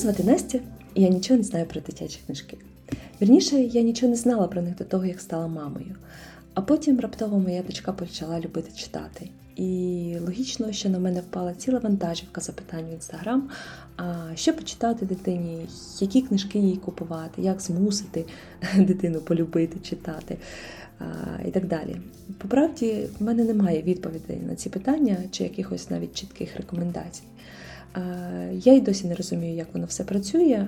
звати Настя, і я нічого не знаю про дитячі книжки. Вірніше, я нічого не знала про них до того, як стала мамою. А потім раптово моя дочка почала любити читати. І логічно, що на мене впала ціла вантажівка запитань в інстаграм. Що почитати дитині, які книжки їй купувати, як змусити дитину полюбити читати і так далі. По правді, в мене немає відповідей на ці питання чи якихось навіть чітких рекомендацій. А, я й досі не розумію, як воно все працює.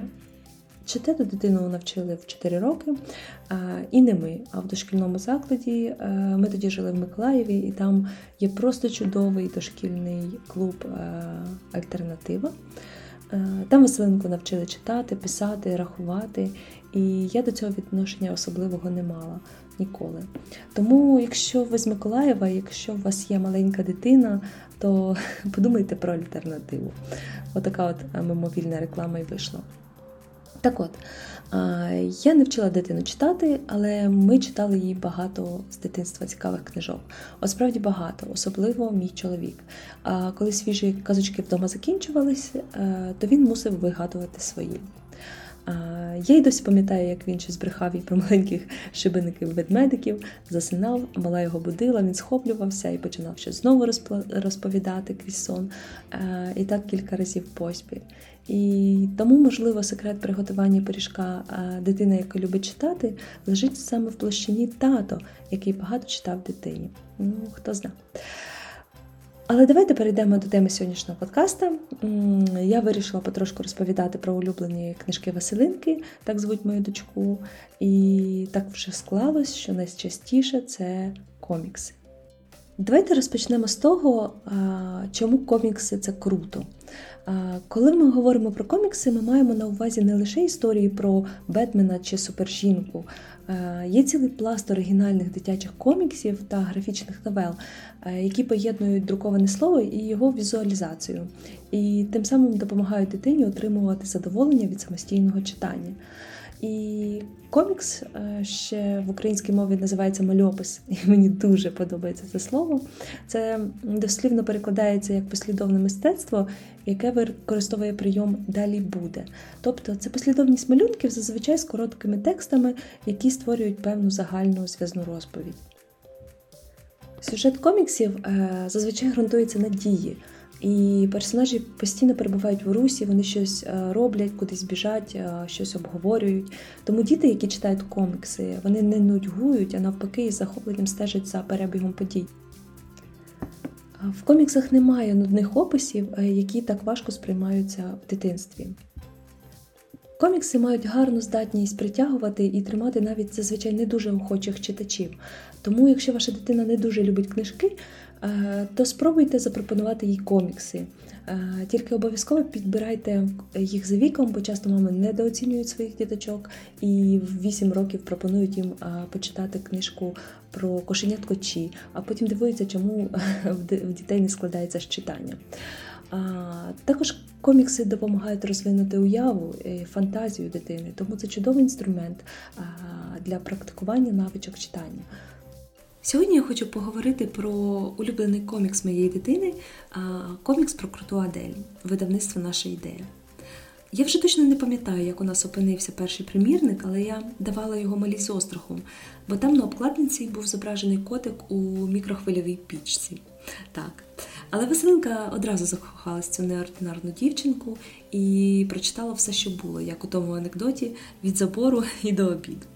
Читати дитину навчили в 4 роки, і не ми, а в дошкільному закладі. Ми тоді жили в Миколаєві, і там є просто чудовий дошкільний клуб Альтернатива. Там веселинку навчили читати, писати, рахувати, і я до цього відношення особливого не мала ніколи. Тому, якщо ви з Миколаєва, якщо у вас є маленька дитина, то подумайте про альтернативу. Отака от мимовільна реклама і вийшла. Так от, я не вчила дитину читати, але ми читали їй багато з дитинства цікавих книжок. От справді багато, особливо мій чоловік. А коли свіжі казочки вдома закінчувались, е, то він мусив вигадувати свої. Я й досі пам'ятаю, як він ще збрехав їй про маленьких шибеників-ведмедиків, засинав, мала його будила, він схоплювався і починав ще знову розповідати крізь сон. І так кілька разів поспіль. І тому, можливо, секрет приготування пиріжка дитини, яка любить читати, лежить саме в площині тато, який багато читав дитині. Ну, хто знає. Але давайте перейдемо до теми сьогоднішнього подкаста. Я вирішила потрошку розповідати про улюблені книжки Василинки, так звуть мою дочку. І так вже склалось, що найчастіше це комікси. Давайте розпочнемо з того, чому комікси це круто. Коли ми говоримо про комікси, ми маємо на увазі не лише історії про Бетмена чи Супержінку. Є цілий пласт оригінальних дитячих коміксів та графічних новел, які поєднують друковане слово і його візуалізацію, і тим самим допомагають дитині отримувати задоволення від самостійного читання. І комікс е, ще в українській мові називається мальопис, і мені дуже подобається це слово. Це дослівно перекладається як послідовне мистецтво, яке використовує прийом далі буде. Тобто це послідовність малюнків зазвичай з короткими текстами, які створюють певну загальну зв'язну розповідь. Сюжет коміксів е, зазвичай ґрунтується на дії. І персонажі постійно перебувають в русі, вони щось е, роблять, кудись біжать, е, щось обговорюють. Тому діти, які читають комікси, вони не нудьгують, а навпаки, із захопленням стежать за перебігом подій. В коміксах немає нудних описів, е, які так важко сприймаються в дитинстві. Комікси мають гарну здатність притягувати і тримати навіть зазвичай не дуже охочих читачів. Тому, якщо ваша дитина не дуже любить книжки, Е, то спробуйте запропонувати їй комікси. Е, тільки обов'язково підбирайте їх за віком, бо часто мами недооцінюють своїх діточок і в 8 років пропонують їм е, почитати книжку про кошенятко Чі, а потім дивуються, чому в дітей не складається з читання. Також комікси допомагають розвинути уяву, і фантазію дитини, тому це чудовий інструмент для практикування навичок читання. Сьогодні я хочу поговорити про улюблений комікс моєї дитини, комікс про круту Адель, видавництво наша ідея. Я вже точно не пам'ятаю, як у нас опинився перший примірник, але я давала його малі з острахом, бо там на обкладинці був зображений котик у мікрохвильовій пічці. Так. Але Василинка одразу закохалась цю неординарну дівчинку і прочитала все, що було, як у тому анекдоті від забору і до обіду.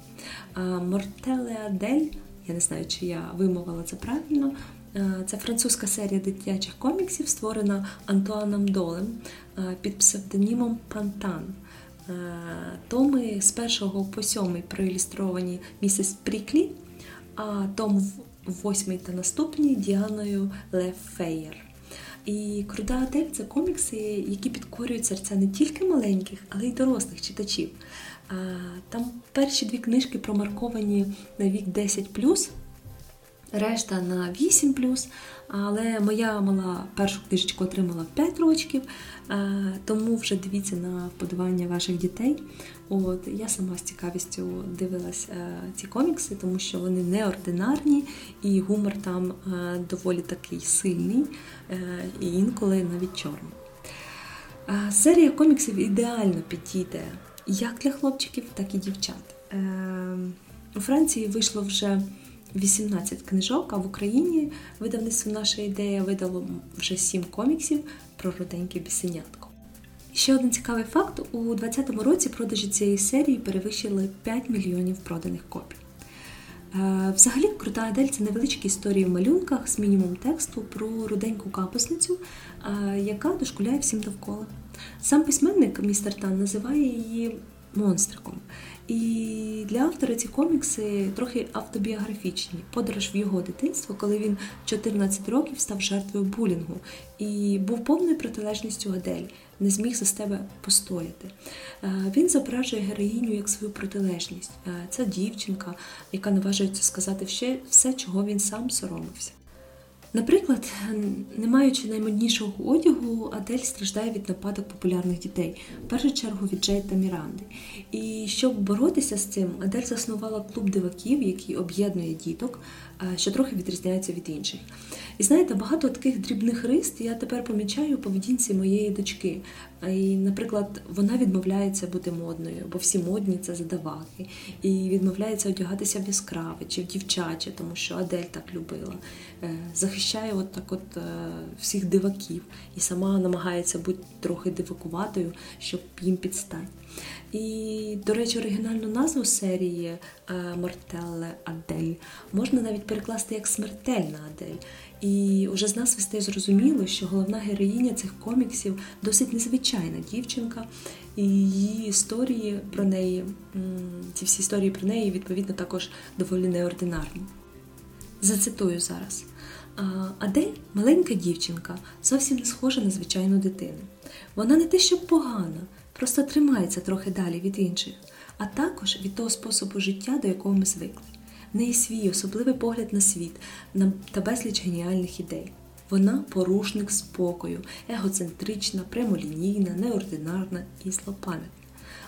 Мортеле Адель я не знаю, чи я вимовила це правильно. Е, це французька серія дитячих коміксів, створена Антуаном Долем е, під псевдонімом Пантан. Е, томи з першого по сьомий проілюстровані місіс Пріклі, а том восьмий та наступні Діаною Лефеєр. І Круда Адель це комікси, які підкорюють серця не тільки маленьких, але й дорослих читачів. Там перші дві книжки промарковані на вік 10, решта на 8 але моя мала першу книжечку отримала в 5 років, тому вже дивіться на вподобання ваших дітей. От Я сама з цікавістю дивилась е, ці комікси, тому що вони неординарні і гумор там е, доволі такий сильний, е, і інколи навіть чорний. Серія коміксів ідеально підійде як для хлопчиків, так і дівчат. Е, У Франції вийшло вже 18 книжок, а в Україні видавництво наша ідея видало вже 7 коміксів про руденьке бісенятко. Ще один цікавий факт: у 2020 році продажі цієї серії перевищили 5 мільйонів проданих копій. Е, Взагалі, крута Адель це невеличкі історії в малюнках з мінімум тексту про руденьку капусницю, е, яка дошкуляє всім довкола. Сам письменник містер Тан називає її монстриком. І для автора ці комікси трохи автобіографічні. Подорож в його дитинство, коли він 14 років став жертвою булінгу і був повною протилежністю Адель, не зміг за себе постояти. Е, Він зображує героїню як свою протилежність. Е, Це дівчинка, яка наважується сказати все, все, чого він сам соромився. Наприклад, не маючи наймоднішого одягу, Адель страждає від нападок популярних дітей, в першу чергу від Джей та Міранди. І щоб боротися з цим, Адель заснувала клуб диваків, який об'єднує діток, е, що трохи відрізняється від інших. І знаєте, багато таких дрібних рис я тепер помічаю у поведінці моєї дочки. Е, І, наприклад, вона відмовляється бути модною, бо всі модні це задаваки, і відмовляється одягатися в яскраве чи в дівчаче, тому що Адель так любила. Е, Захищає от так от е, всіх диваків і сама намагається бути трохи дивакуватою, щоб їм підстати. І, до речі, оригінальну назву серії е, Мортелле Адель можна навіть перекласти як смертельна Адель. І вже з назви стає зрозуміло, що головна героїня цих коміксів досить незвичайна дівчинка, і її історії про неї, ці всі історії про неї, відповідно, також доволі неординарні. Зацитую зараз. Адель маленька дівчинка, зовсім не схожа на звичайну дитину. Вона не те, щоб погана, просто тримається трохи далі від інших, а також від того способу життя, до якого ми звикли. В неї свій особливий погляд на світ та безліч геніальних ідей. Вона порушник спокою, егоцентрична, прямолінійна, неординарна і злопам'ятна.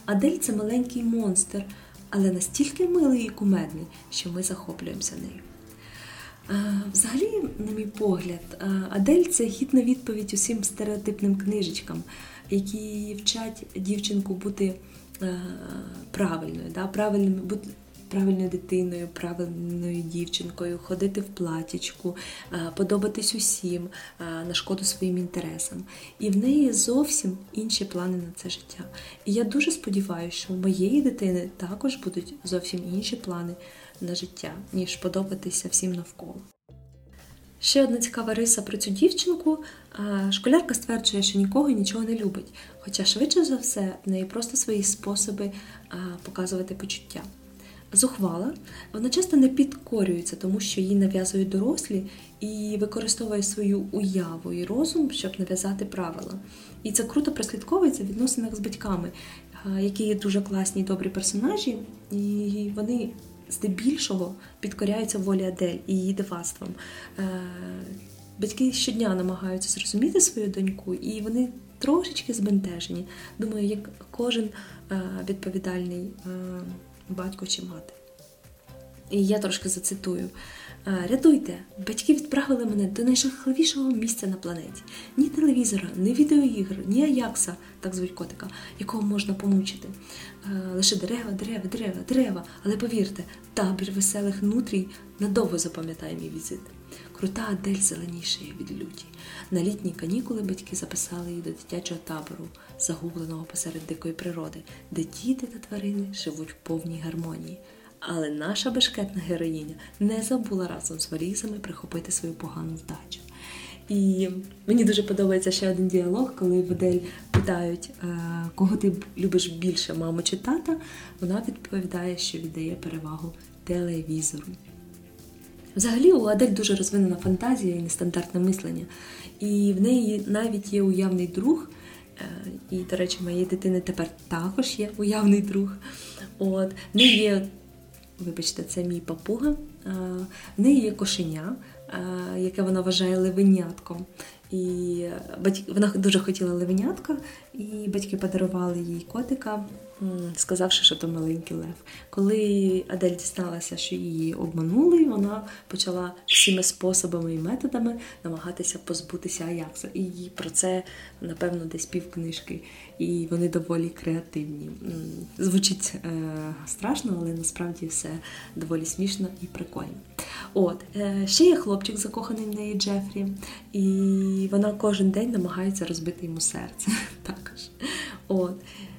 Адель це маленький монстр, але настільки милий і кумедний, що ми захоплюємося нею. Взагалі, на мій погляд, е, Адель це гідна відповідь усім стереотипним книжечкам, які вчать дівчинку бути е, правильною, да? правильним, бути правильною дитиною, правильною дівчинкою, ходити в платічку, е, подобатись усім, на шкоду своїм інтересам. І в неї зовсім інші плани на це життя. І я дуже сподіваюся, що у моєї дитини також будуть зовсім інші плани на життя, ніж подобатися всім навколо. Ще одна цікава риса про цю дівчинку. Школярка стверджує, що нікого і нічого не любить, хоча швидше за все в неї просто свої способи показувати почуття. Зухвала, вона часто не підкорюється, тому що їй нав'язують дорослі і використовує свою уяву і розум, щоб нав'язати правила. І це круто прослідковується в відносинах з батьками, які є дуже класні добрі персонажі, і вони здебільшого підкоряються волі Адель і її дивацтвам. Е, Батьки щодня намагаються зрозуміти свою доньку, і вони трошечки збентежені. Думаю, як кожен е, відповідальний е, батько чи мати. І я трошки зацитую. «Е, Рятуйте, батьки відправили мене до найжахливішого місця на планеті. Ні телевізора, ні відеоігр, ні Аякса, так звуть котика, якого можна помучити. Е, Лише дерева, дерева, дерева, дерева. Але повірте, табір веселих нутрій надовго запам'ятає мій візит. Крута Адель зеленішає від люті. На літні канікули батьки записали її до дитячого табору, загубленого посеред дикої природи, де діти та тварини живуть в повній гармонії. Але наша бешкетна героїня не забула разом з валізами прихопити свою погану вдачу. І мені дуже подобається ще один діалог, коли в Адель питають, е, кого ти любиш більше, маму чи тата. Вона відповідає, що віддає перевагу телевізору. Взагалі у Адель дуже розвинена фантазія і нестандартне мислення. І в неї навіть є уявний друг. Е, І, до речі, моєї дитини тепер також є уявний друг. От, в неї є, вибачте, це мій папуга. Е, В неї є кошеня, е, яке вона вважає левенятком. І батьки, вона дуже хотіла левенятка, і батьки подарували їй котика, сказавши, що то маленький лев. Коли Адель дізналася, що її обманули, вона почала всіми способами і методами намагатися позбутися Аякса. І про це, напевно, десь пів книжки. І вони доволі креативні. Звучить е, страшно, але насправді все доволі смішно і прикольно. От, е, ще є хлопчик закоханий в неї Джефрі, і вона кожен день намагається розбити йому серце. Також. От.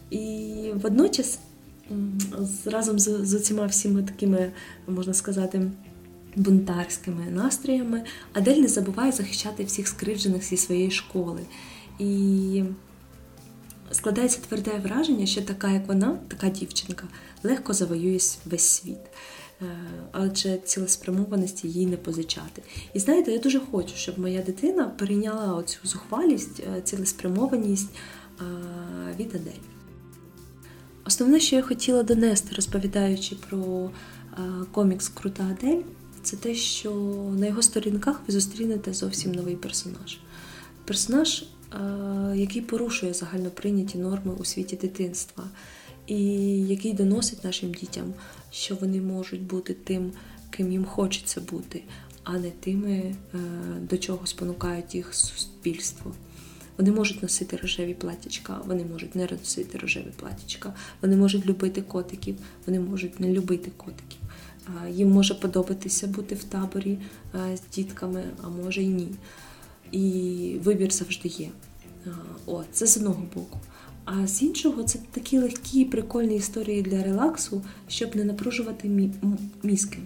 І водночас, разом з, з оціма всіма такими, можна сказати, бунтарськими настроями, Адель не забуває захищати всіх скривджених зі своєї школи. І складається тверде враження, що така, як вона, така дівчинка, легко завоює весь світ. Е, Адже цілеспрямованості їй не позичати. І знаєте, я дуже хочу, щоб моя дитина перейняла оцю зухвалість, е, цілеспрямованість е, від Адель. Основне, що я хотіла донести, розповідаючи про комікс Крута Адель, це те, що на його сторінках ви зустрінете зовсім новий персонаж. Персонаж, який порушує загально прийняті норми у світі дитинства, і який доносить нашим дітям, що вони можуть бути тим, ким їм хочеться бути, а не тими, е, до чого спонукають їх суспільство. Вони можуть носити рожеві платічка, вони можуть не носити рожеві платічка, вони можуть любити котиків, вони можуть не любити котиків. Їм може подобатися бути в таборі е, з дітками, а може й ні. І вибір завжди є. О, це з одного боку. А з іншого, це такі легкі, прикольні історії для релаксу, щоб не напружувати мі- мізки.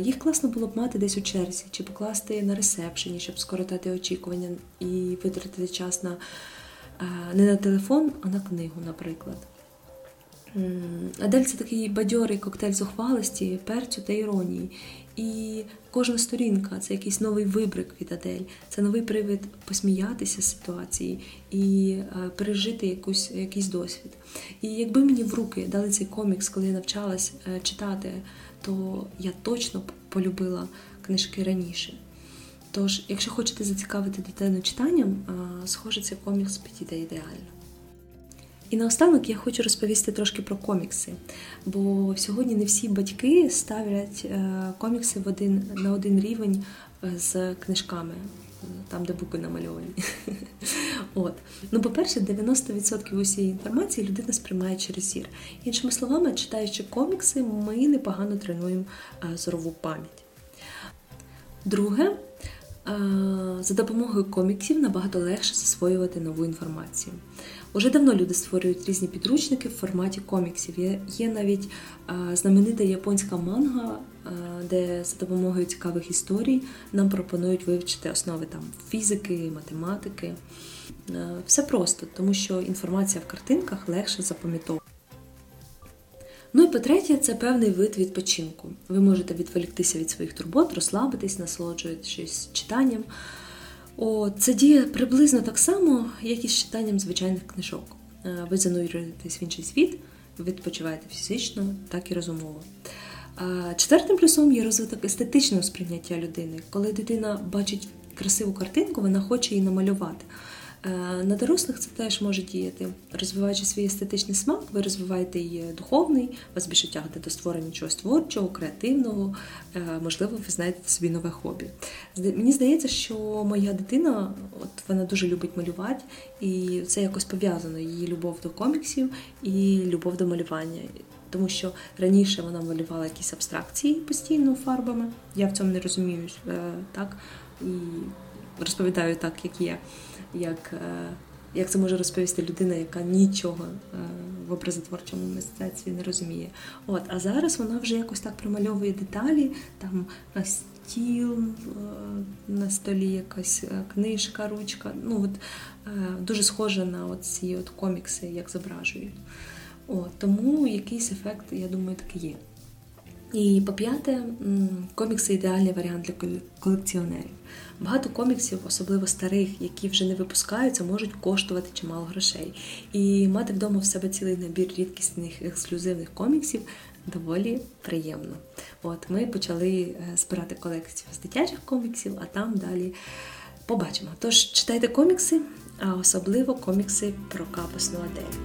Їх класно було б мати десь у черзі, чи покласти на ресепшені, щоб скоротати очікування і витратити час на не на телефон, а на книгу, наприклад. Адель це такий бадьорий коктейль зухвалості, перцю та іронії. І кожна сторінка це якийсь новий вибрик від Адель, це новий привід посміятися з ситуації і е, пережити якусь, якийсь досвід. І якби мені в руки дали цей комікс, коли я навчалась е, читати, то я точно полюбила книжки раніше. Тож, якщо хочете зацікавити дитину читанням, е, схоже, цей комікс підійде ідеально. І наостанок я хочу розповісти трошки про комікси, бо сьогодні не всі батьки ставлять е, комікси в один, на один рівень е, з книжками, там, де букви намальовані. От. Ну, по-перше, 90% усієї інформації людина сприймає через зір. Іншими словами, читаючи комікси, ми непогано тренуємо е, зорову пам'ять. Друге, за допомогою коміксів набагато легше засвоювати нову інформацію. Уже давно люди створюють різні підручники в форматі коміксів. Є, є навіть е, знаменита японська манга, е, де за допомогою цікавих історій нам пропонують вивчити основи там фізики, математики. Е, Все просто, тому що інформація в картинках легше запам'ятовувати. Ну і по-третє, це певний вид відпочинку. Ви можете відволіктися від своїх турбот, розслабитись, насолоджуючись читанням. О, це діє приблизно так само, як і з читанням звичайних книжок. Е, Ви занурюєтесь в інший світ, відпочиваєте фізично, так і розумово. Четвертим плюсом є розвиток естетичного сприйняття людини. Коли дитина бачить красиву картинку, вона хоче її намалювати. Е, На дорослих це теж може діяти. Розвиваючи свій естетичний смак, ви розвиваєте її духовний, вас більше тягнете до створення чогось творчого, креативного, Е, можливо, ви знайдете собі нове хобі. Мені здається, що моя дитина, от вона дуже любить малювати, і це якось пов'язано її любов до коміксів і любов до малювання. Тому що раніше вона малювала якісь абстракції постійно фарбами. Я в цьому не розумію, е, так і розповідаю так, як є, як, е, як це може розповісти людина, яка нічого е, в образотворчому мистецтві не розуміє. От, а зараз вона вже якось так промальовує деталі, там стіл, е, на столі якась книжка, ручка. Ну, от, дуже схоже на ці от комікси, як зображують. От, тому якийсь ефект, я думаю, таки є. І по-п'яте, комікси ідеальний варіант для колекціонерів. Багато коміксів, особливо старих, які вже не випускаються, можуть коштувати чимало грошей. І мати вдома в себе цілий набір рідкісних ексклюзивних коміксів доволі приємно. От Ми почали е, збирати колекцію з дитячих коміксів, а там далі побачимо. Тож читайте комікси, а особливо комікси про капусну Адель.